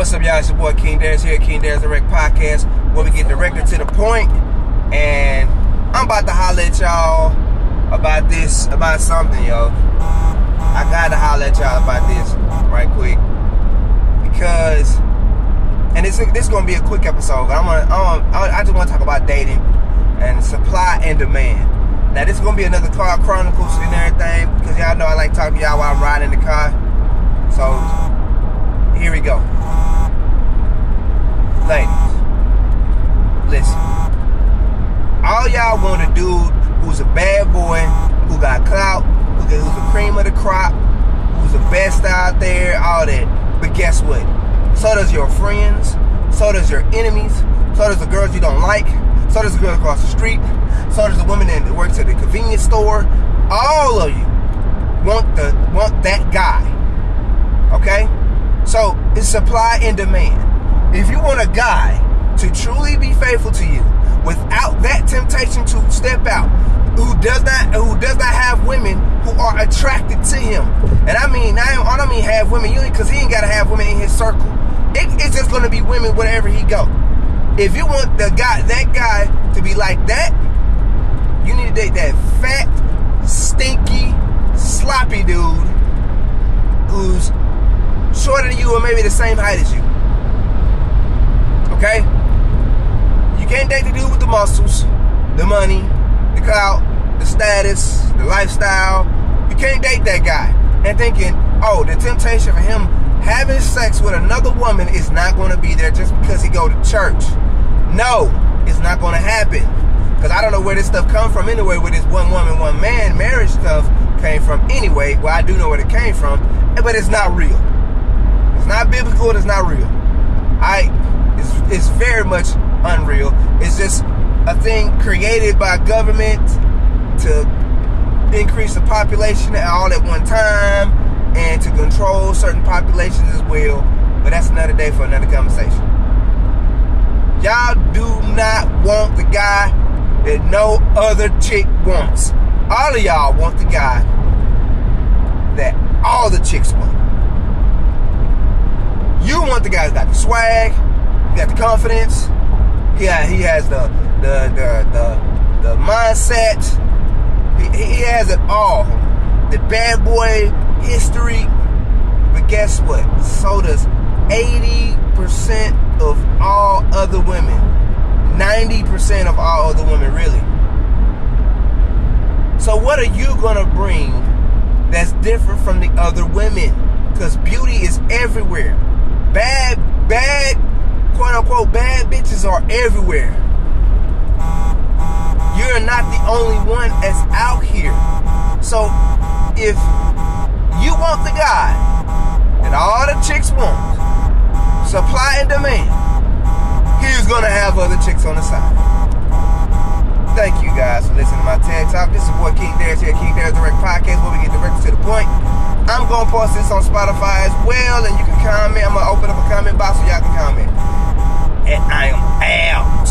What's up, y'all? It's your boy King Darius here at King Darius Direct Podcast, where we get directly to the point. And I'm about to holler at y'all about this, about something, yo. I gotta holler at y'all about this right quick because, and this this gonna be a quick episode. I'm gonna, I'm, I just want to talk about dating and supply and demand. Now this is gonna be another car chronicles and everything because y'all know I like talking to y'all while I'm riding the car. So here we go. Ladies, listen. All y'all want a dude who's a bad boy, who got clout, who's the cream of the crop, who's the best out there, all that. But guess what? So does your friends, so does your enemies, so does the girls you don't like, so does the girl across the street, so does the woman that works at the convenience store. All of you want the want that guy. Okay? So it's supply and demand. If you want a guy to truly be faithful to you without that temptation to step out, who does not who does not have women who are attracted to him. And I mean, I, don't mean have women, you because he ain't gotta have women in his circle. It, it's just gonna be women wherever he go. If you want the guy that guy to be like that, you need to date that fat, stinky, sloppy dude who's shorter than you or maybe the same height as you. Okay? You can't date the dude with the muscles, the money, the clout, the status, the lifestyle. You can't date that guy and thinking, oh, the temptation for him having sex with another woman is not going to be there just because he go to church. No, it's not going to happen. Because I don't know where this stuff come from anyway, where this one woman, one man marriage stuff came from anyway. Well, I do know where it came from, but it's not real. It's not biblical, it's not real. I it's, it's very much unreal. It's just a thing created by government to increase the population all at one time and to control certain populations as well. But that's another day for another conversation. Y'all do not want the guy that no other chick wants. All of y'all want the guy that all the chicks want. You want the guy that got the swag, he got the confidence, he, he has the the the the, the mindset, he, he has it all. The bad boy history. But guess what? So does 80% of all other women. 90% of all other women, really. So, what are you gonna bring that's different from the other women? Because beauty is everywhere. Bad, bad, bad bitches are everywhere. You're not the only one that's out here. So, if you want the guy that all the chicks want, supply and demand, he's gonna have other chicks on the side. Thank you guys for listening to my TED Talk. This is boy King Darius here, King Darius Direct Podcast, where we get directly to the point. I'm gonna post this on Spotify as well, and you can comment. I'm gonna open up a comment box so y'all can comment. And I am out.